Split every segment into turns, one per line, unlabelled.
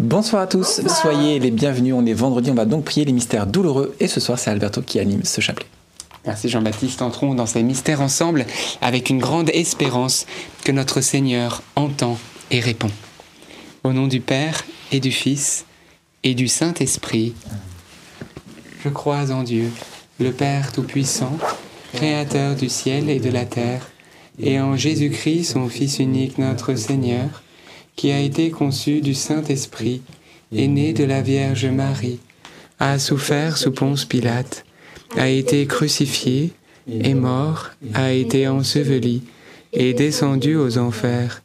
Bonsoir à tous, soyez les bienvenus. On est vendredi, on va donc prier les mystères douloureux et ce soir c'est Alberto qui anime ce chapelet.
Merci Jean-Baptiste. Entrons dans ces mystères ensemble avec une grande espérance que notre Seigneur entend et répond. Au nom du Père et du Fils et du Saint-Esprit, je crois en Dieu, le Père Tout-Puissant, Créateur du ciel et de la terre, et en Jésus-Christ, son Fils unique, notre Seigneur, qui a été conçu du Saint-Esprit, est né de la Vierge Marie, a souffert sous Ponce Pilate, a été crucifié, est mort, a été enseveli, et descendu aux enfers.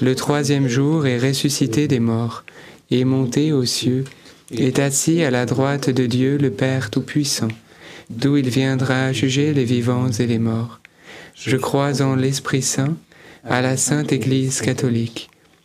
Le troisième jour est ressuscité des morts, est monté aux cieux, est assis à la droite de Dieu le Père Tout-Puissant, d'où il viendra juger les vivants et les morts. Je crois en l'Esprit Saint, à la Sainte Église catholique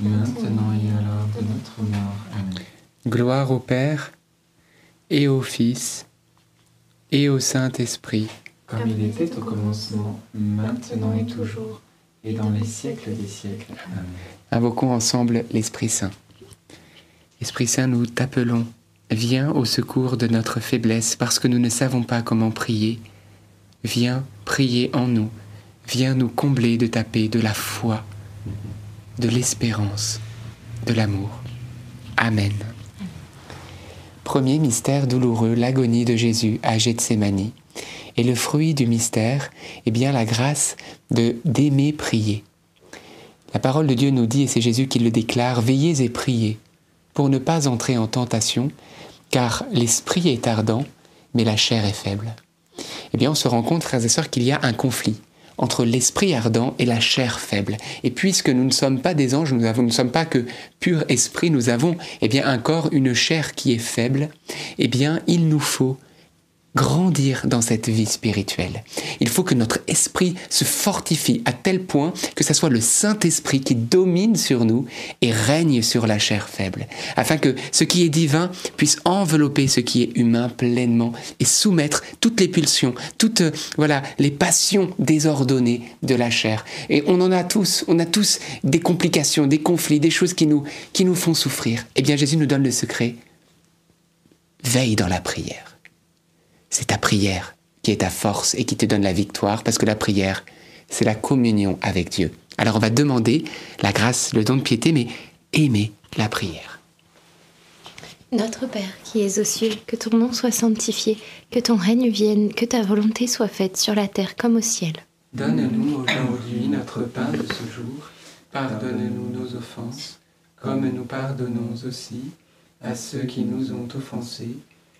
maintenant et à l'heure de notre mort. Amen.
Gloire au Père, et au Fils, et au Saint-Esprit,
Comme il était au commencement, maintenant et toujours, et dans les siècles des siècles. Amen.
Invoquons ensemble l'Esprit Saint. Esprit Saint, nous t'appelons. Viens au secours de notre faiblesse parce que nous ne savons pas comment prier. Viens prier en nous. Viens nous combler de ta paix, de la foi, de l'espérance, de l'amour. Amen. Premier mystère douloureux, l'agonie de Jésus à Gethsémanie. Et le fruit du mystère est bien la grâce de d'aimer prier. La parole de Dieu nous dit, et c'est Jésus qui le déclare, veillez et priez pour ne pas entrer en tentation, car l'esprit est ardent, mais la chair est faible. Eh bien, on se rend compte, frères et sœurs, qu'il y a un conflit entre l'esprit ardent et la chair faible. Et puisque nous ne sommes pas des anges, nous, ne sommes pas que pur esprit, nous avons eh bien un corps, une chair qui est faible, eh bien il nous faut grandir dans cette vie spirituelle. Il faut que notre esprit se fortifie à tel point que ce soit le Saint-Esprit qui domine sur nous et règne sur la chair faible, afin que ce qui est divin puisse envelopper ce qui est humain pleinement et soumettre toutes les pulsions, toutes euh, voilà les passions désordonnées de la chair. Et on en a tous, on a tous des complications, des conflits, des choses qui nous qui nous font souffrir. Eh bien Jésus nous donne le secret. Veille dans la prière. C'est ta prière qui est ta force et qui te donne la victoire, parce que la prière, c'est la communion avec Dieu. Alors on va demander la grâce, le don de piété, mais aimer la prière.
Notre Père qui es aux cieux, que ton nom soit sanctifié, que ton règne vienne, que ta volonté soit faite sur la terre comme au ciel.
Donne-nous aujourd'hui notre pain de ce jour. Pardonne-nous nos offenses, comme nous pardonnons aussi à ceux qui nous ont offensés.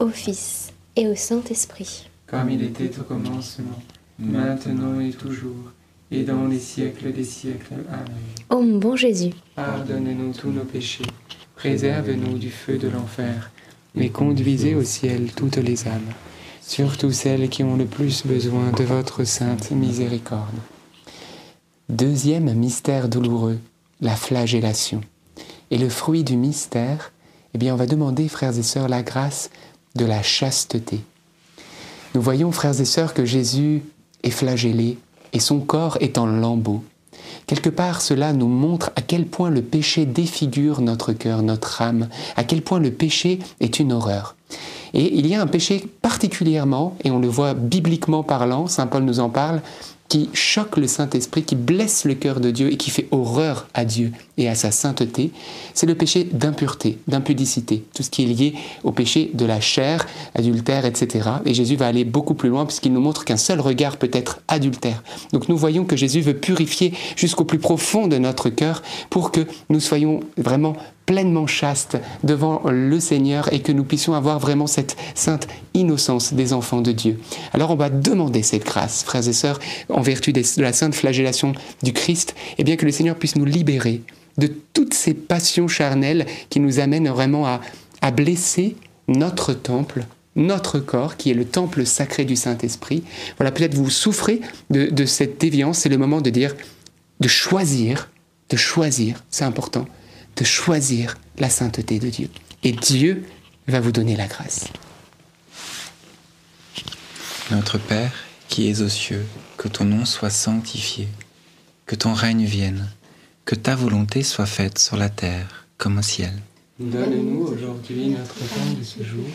au Fils et au Saint-Esprit.
Comme il était au commencement, maintenant et toujours, et dans les siècles des siècles. Amen.
Ô mon bon Jésus,
Pardonnez-nous tous nos péchés, préservez-nous du feu de l'enfer, mais conduisez au ciel toutes les âmes, surtout celles qui ont le plus besoin de votre sainte miséricorde.
Deuxième mystère douloureux, la flagellation. Et le fruit du mystère, eh bien, on va demander, frères et sœurs, la grâce de la chasteté. Nous voyons, frères et sœurs, que Jésus est flagellé et son corps est en lambeaux. Quelque part, cela nous montre à quel point le péché défigure notre cœur, notre âme, à quel point le péché est une horreur. Et il y a un péché particulièrement, et on le voit bibliquement parlant, Saint Paul nous en parle, qui choque le Saint-Esprit, qui blesse le cœur de Dieu et qui fait horreur à Dieu et à sa sainteté, c'est le péché d'impureté, d'impudicité, tout ce qui est lié au péché de la chair, adultère, etc. Et Jésus va aller beaucoup plus loin puisqu'il nous montre qu'un seul regard peut être adultère. Donc nous voyons que Jésus veut purifier jusqu'au plus profond de notre cœur pour que nous soyons vraiment pleinement chastes devant le Seigneur et que nous puissions avoir vraiment cette sainte innocence des enfants de Dieu. Alors on va demander cette grâce, frères et sœurs, en vertu de la sainte flagellation du Christ, et bien que le Seigneur puisse nous libérer de toutes ces passions charnelles qui nous amènent vraiment à, à blesser notre temple, notre corps, qui est le temple sacré du Saint-Esprit. Voilà, peut-être vous souffrez de, de cette déviance, c'est le moment de dire, de choisir, de choisir, c'est important, de choisir la sainteté de Dieu. Et Dieu va vous donner la grâce.
Notre Père, qui es aux cieux, que ton nom soit sanctifié, que ton règne vienne, que ta volonté soit faite sur la terre comme au ciel.
Donne-nous aujourd'hui notre pain de ce jour.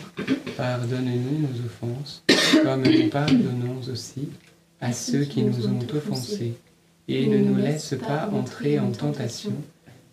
Pardonne-nous nos offenses, comme nous pardonnons aussi à ceux qui nous ont offensés. Et ne nous laisse pas entrer en tentation,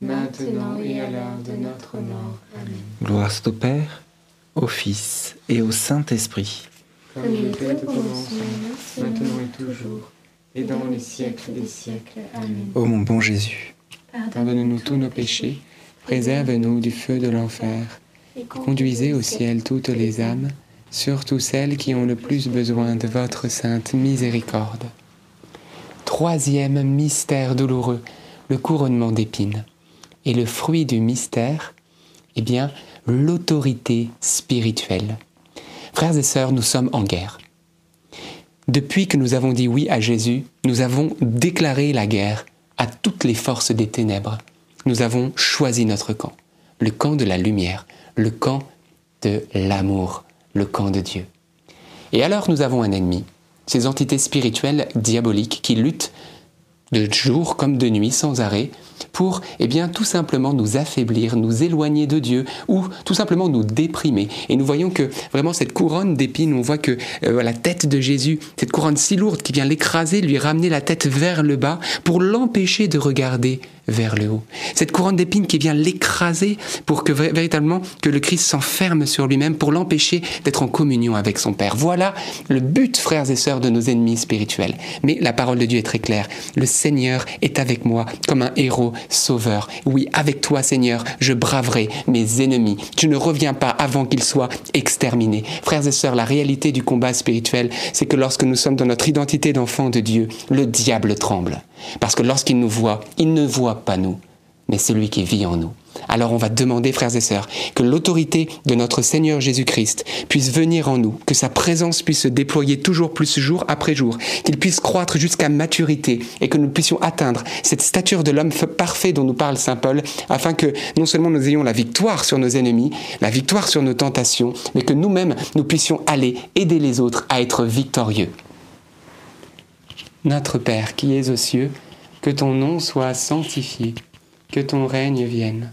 maintenant et à l'heure de notre mort. Amen.
Gloire soit au Père, au Fils et au Saint-Esprit.
Comme il était au commencement, maintenant et toujours, et dans les siècles des siècles. Amen.
Ô mon bon Jésus,
Pardonne-nous tous nos péchés, préserve-nous du feu de l'enfer, et conduisez au ciel toutes les âmes, surtout celles qui ont le plus besoin de votre sainte miséricorde. Troisième mystère douloureux, le couronnement d'épines. Et le fruit du mystère, eh bien, l'autorité spirituelle. Frères et sœurs, nous sommes en guerre. Depuis que nous avons dit oui à Jésus, nous avons déclaré la guerre à toutes les forces des ténèbres. Nous avons choisi notre camp, le camp de la lumière, le camp de l'amour, le camp de Dieu. Et alors nous avons un ennemi, ces entités spirituelles diaboliques qui luttent de jour comme de nuit sans arrêt pour eh bien tout simplement nous affaiblir, nous éloigner de Dieu ou tout simplement nous déprimer. Et nous voyons que vraiment cette couronne d'épines, on voit que euh, la tête de Jésus, cette couronne si lourde qui vient l'écraser, lui ramener la tête vers le bas pour l'empêcher de regarder vers le haut. Cette couronne d'épines qui vient l'écraser pour que véritablement que le Christ s'enferme sur lui-même pour l'empêcher d'être en communion avec son Père. Voilà le but, frères et sœurs, de nos ennemis spirituels. Mais la parole de Dieu est très claire. Le Seigneur est avec moi comme un héros sauveur. Oui, avec toi, Seigneur, je braverai mes ennemis. Je ne reviens pas avant qu'ils soient exterminés. Frères et sœurs, la réalité du combat spirituel, c'est que lorsque nous sommes dans notre identité d'enfant de Dieu, le diable tremble. Parce que lorsqu'il nous voit, il ne voit pas nous, mais celui qui vit en nous. Alors on va demander, frères et sœurs, que l'autorité de notre Seigneur Jésus-Christ puisse venir en nous, que sa présence puisse se déployer toujours plus jour après jour, qu'il puisse croître jusqu'à maturité et que nous puissions atteindre cette stature de l'homme parfait dont nous parle Saint Paul, afin que non seulement nous ayons la victoire sur nos ennemis, la victoire sur nos tentations, mais que nous-mêmes nous puissions aller aider les autres à être victorieux. Notre Père qui es aux cieux, que ton nom soit sanctifié, que ton règne vienne,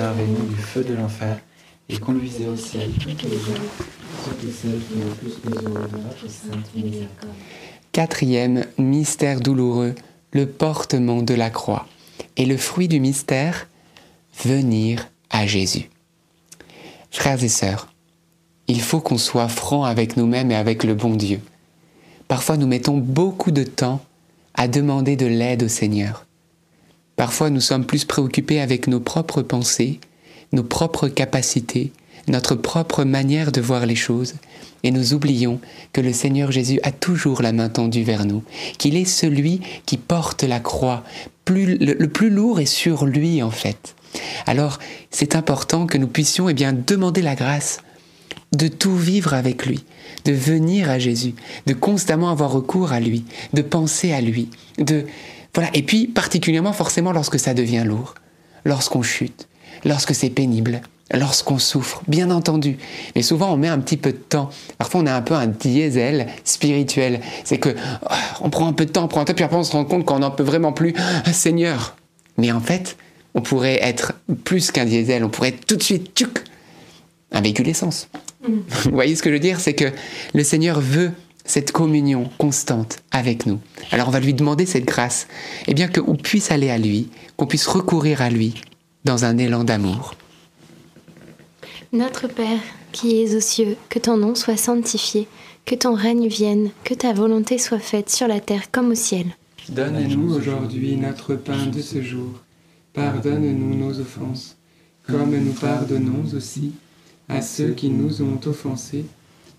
Du feu de l'enfer, et conduisez au ciel toutes les celles qui ont plus besoin de votre sainte.
Quatrième mystère douloureux, le portement de la croix. Et le fruit du mystère, venir à Jésus. Frères et sœurs, il faut qu'on soit franc avec nous-mêmes et avec le bon Dieu. Parfois nous mettons beaucoup de temps à demander de l'aide au Seigneur. Parfois nous sommes plus préoccupés avec nos propres pensées, nos propres capacités, notre propre manière de voir les choses, et nous oublions que le Seigneur Jésus a toujours la main tendue vers nous, qu'il est celui qui porte la croix. Le, plus lourd est sur lui en fait. Alors c'est important que nous puissions eh bien, demander la grâce de tout vivre avec lui, de venir à Jésus, de constamment avoir recours à lui, de penser à lui, de voilà. Et puis particulièrement forcément lorsque ça devient lourd, lorsqu'on chute, lorsque c'est pénible, lorsqu'on souffre, bien entendu. Mais souvent, on met un petit peu de temps. Parfois, on a un peu un diesel spirituel. C'est que oh, on prend un peu de temps, on prend un peu, puis après, on se rend compte qu'on n'en peut vraiment plus. Ah, Seigneur. Mais en fait, on pourrait être plus qu'un diesel. On pourrait être tout de suite tchuc, un véhicule essence. Mm. Vous voyez ce que je veux dire? C'est que le Seigneur veut cette communion constante avec nous. Alors on va lui demander cette grâce, et eh bien qu'on puisse aller à lui, qu'on puisse recourir à lui dans un élan d'amour.
Notre Père, qui es aux cieux, que ton nom soit sanctifié, que ton règne vienne, que ta volonté soit faite sur la terre comme au ciel.
Donne-nous aujourd'hui notre pain de ce jour. Pardonne-nous nos offenses, comme nous pardonnons aussi à ceux qui nous ont offensés,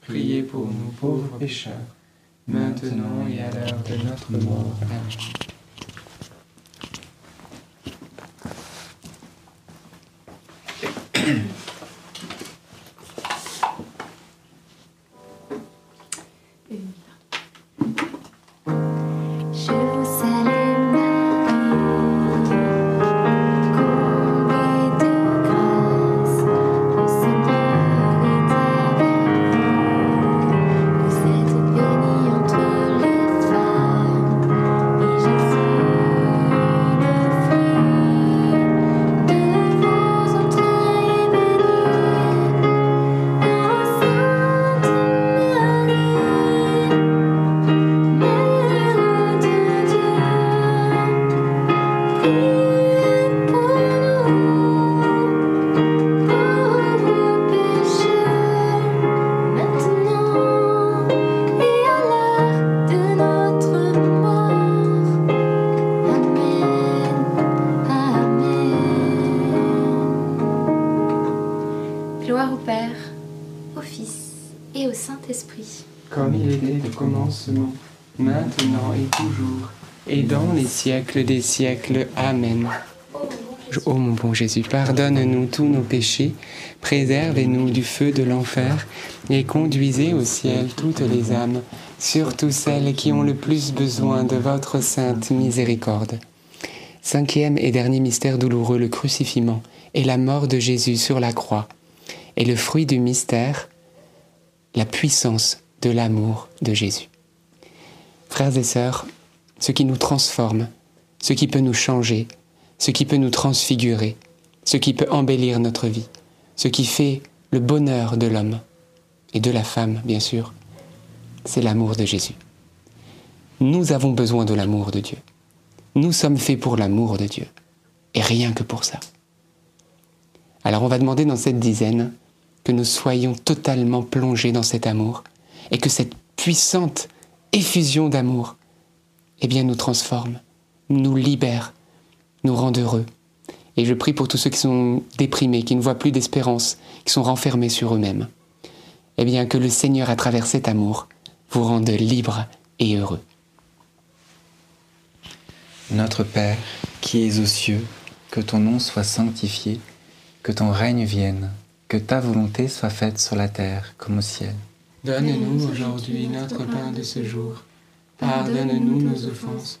priez pour nous pauvres pécheurs, maintenant et à l'heure de notre mort. Amen.
Siècles des siècles. Amen. Ô mon bon Jésus, pardonne-nous tous nos péchés, préservez-nous du feu de l'enfer, et conduisez au ciel toutes les âmes, surtout celles qui ont le plus besoin de votre sainte miséricorde. Cinquième et dernier mystère douloureux, le crucifixion et la mort de Jésus sur la croix. Et le fruit du mystère, la puissance de l'amour de Jésus. Frères et sœurs, ce qui nous transforme, ce qui peut nous changer, ce qui peut nous transfigurer, ce qui peut embellir notre vie, ce qui fait le bonheur de l'homme et de la femme, bien sûr, c'est l'amour de Jésus. Nous avons besoin de l'amour de Dieu. Nous sommes faits pour l'amour de Dieu, et rien que pour ça. Alors on va demander dans cette dizaine que nous soyons totalement plongés dans cet amour, et que cette puissante effusion d'amour, eh nous transforme, nous libère, nous rend heureux. Et je prie pour tous ceux qui sont déprimés, qui ne voient plus d'espérance, qui sont renfermés sur eux-mêmes. Eh bien, que le Seigneur, à travers cet amour, vous rende libre et heureux.
Notre Père, qui es aux cieux, que ton nom soit sanctifié, que ton règne vienne, que ta volonté soit faite sur la terre comme au ciel.
Donne-nous aujourd'hui notre pain de ce jour. Pardonne-nous nos offenses,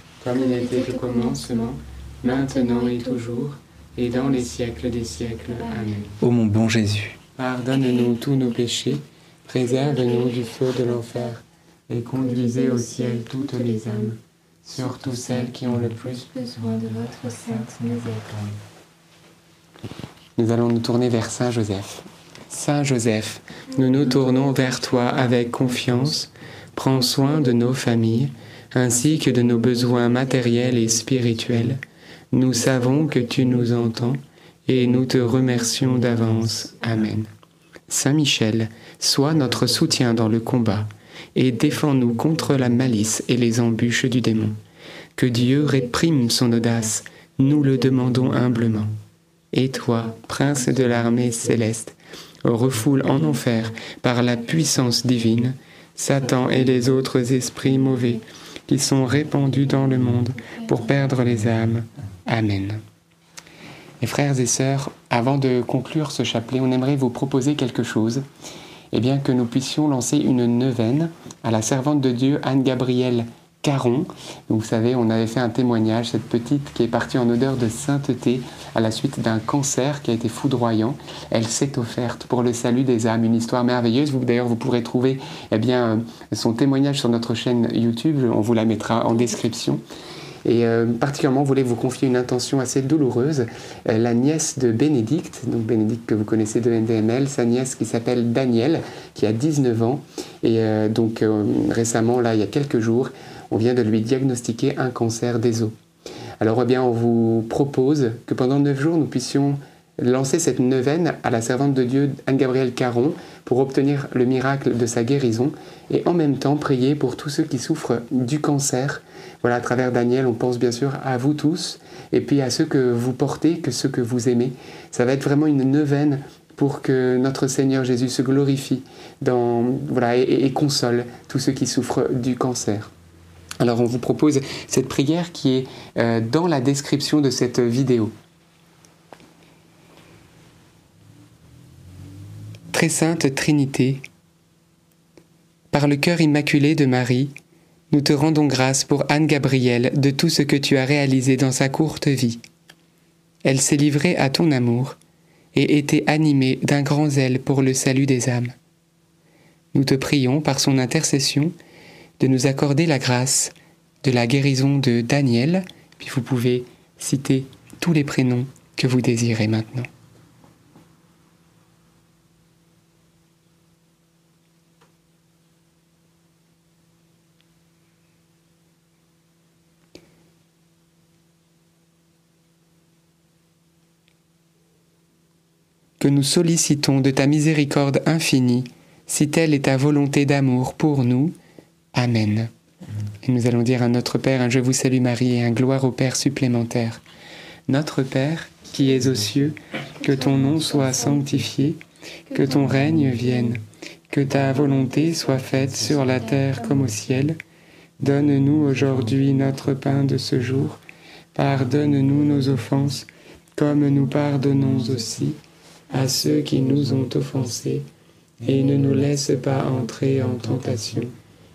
comme il était au commencement, maintenant et toujours, et dans les siècles des siècles. Amen.
Ô mon bon Jésus,
pardonne-nous tous nos péchés, préserve-nous du feu de l'enfer, et conduisez au ciel toutes les âmes, surtout celles qui ont le plus besoin de votre sainte miséricorde. Nous allons nous tourner vers Saint Joseph. Saint Joseph, nous nous tournons vers toi avec confiance. Prends soin de nos familles ainsi que de nos besoins matériels et spirituels. Nous savons que tu nous entends et nous te remercions d'avance. Amen. Saint Michel, sois notre soutien dans le combat et défends-nous contre la malice et les embûches du démon. Que Dieu réprime son audace, nous le demandons humblement. Et toi, prince de l'armée céleste, refoule en enfer par la puissance divine Satan et les autres esprits mauvais qui sont répandus dans le monde pour perdre les âmes. Amen. Mes frères et sœurs, avant de conclure ce chapelet, on aimerait vous proposer quelque chose. Eh bien, que nous puissions lancer une neuvaine à la servante de Dieu Anne-Gabrielle Caron. Vous savez, on avait fait un témoignage, cette petite qui est partie en odeur de sainteté à la suite d'un cancer qui a été foudroyant. Elle s'est offerte pour le salut des âmes, une histoire merveilleuse. Vous d'ailleurs, vous pourrez trouver eh bien, son témoignage sur notre chaîne YouTube. On vous la mettra en description. Et euh, particulièrement, on voulait vous confier une intention assez douloureuse? Euh, la nièce de Bénédicte, donc Bénédicte que vous connaissez de NDML, sa nièce qui s'appelle Danielle, qui a 19 ans. Et euh, donc récemment, là, il y a quelques jours, on vient de lui diagnostiquer un cancer des os. Alors eh bien, on vous propose que pendant neuf jours, nous puissions lancer cette neuvaine à la servante de Dieu Anne-Gabrielle Caron pour obtenir le miracle de sa guérison et en même temps prier pour tous ceux qui souffrent du cancer. Voilà, à travers Daniel, on pense bien sûr à vous tous et puis à ceux que vous portez, que ceux que vous aimez. Ça va être vraiment une neuvaine pour que notre Seigneur Jésus se glorifie et console tous ceux qui souffrent du cancer. Alors on vous propose cette prière qui est euh, dans la description de cette vidéo. Très sainte Trinité, par le cœur immaculé de Marie, nous te rendons grâce pour Anne Gabrielle de tout ce que tu as réalisé dans sa courte vie. Elle s'est livrée à ton amour et était animée d'un grand zèle pour le salut des âmes. Nous te prions par son intercession de nous accorder la grâce de la guérison de Daniel, puis vous pouvez citer tous les prénoms que vous désirez maintenant. que nous sollicitons de ta miséricorde infinie, si telle est ta volonté d'amour pour nous. Amen. Et nous allons dire à notre Père un Je vous salue Marie et un gloire au Père supplémentaire. Notre Père, qui es aux cieux, que ton nom soit sanctifié, que ton règne vienne, que ta volonté soit faite sur la terre comme au ciel. Donne-nous aujourd'hui notre pain de ce jour. Pardonne-nous nos offenses, comme nous pardonnons aussi à ceux qui nous ont offensés, et ne nous laisse pas entrer en tentation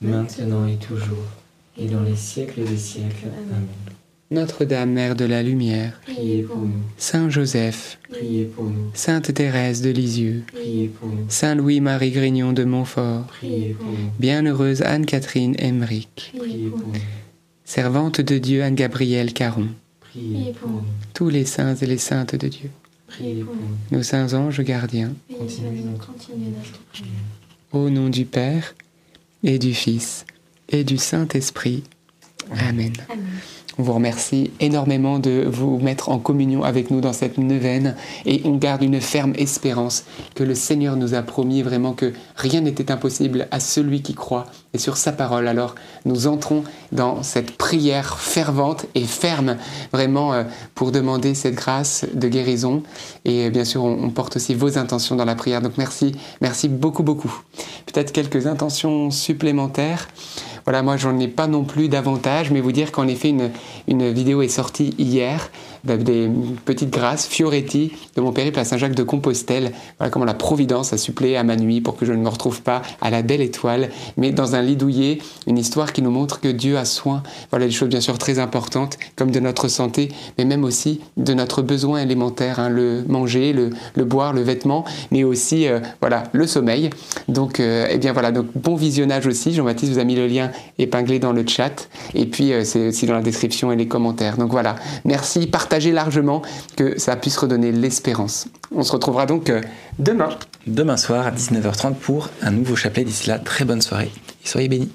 maintenant et toujours, et dans les siècles des siècles. Amen.
Notre-Dame, Mère de la Lumière,
priez pour nous.
Saint Joseph,
priez pour nous.
Sainte Thérèse de Lisieux,
priez pour nous.
Saint Louis-Marie Grignon de Montfort,
priez pour nous.
Bienheureuse Anne-Catherine Emmerich,
priez pour nous.
Servante de Dieu Anne-Gabrielle Caron,
priez pour nous.
Tous les saints et les saintes de Dieu,
priez pour nous.
Nos saints anges gardiens,
continuez notre prière.
Au nom du Père, et du Fils, et du Saint-Esprit. Amen. On vous remercie énormément de vous mettre en communion avec nous dans cette neuvaine et on garde une ferme espérance que le Seigneur nous a promis vraiment que rien n'était impossible à celui qui croit et sur sa parole. Alors nous entrons dans cette prière fervente et ferme vraiment euh, pour demander cette grâce de guérison et bien sûr on porte aussi vos intentions dans la prière. Donc merci, merci beaucoup beaucoup. Peut-être quelques intentions supplémentaires. Voilà, moi j'en ai pas non plus davantage, mais vous dire qu'en effet une, une vidéo est sortie hier des petites grâces, Fioretti, de mon périple à Saint-Jacques de Compostelle. Voilà comment la Providence a suppléé à ma nuit pour que je ne me retrouve pas à la belle étoile, mais dans un lit douillet, une histoire qui nous montre que Dieu a soin. Voilà des choses bien sûr très importantes, comme de notre santé, mais même aussi de notre besoin élémentaire, hein, le manger, le, le, boire, le vêtement, mais aussi euh, voilà le sommeil. Donc, euh, eh bien voilà, donc bon visionnage aussi. Jean-Baptiste vous a mis le lien épinglé dans le chat, et puis euh, c'est aussi dans la description et les commentaires. Donc voilà, merci, partagez largement, que ça puisse redonner l'espérance. On se retrouvera donc demain.
Demain soir à 19h30 pour un nouveau chapelet. D'ici là, très bonne soirée et soyez bénis.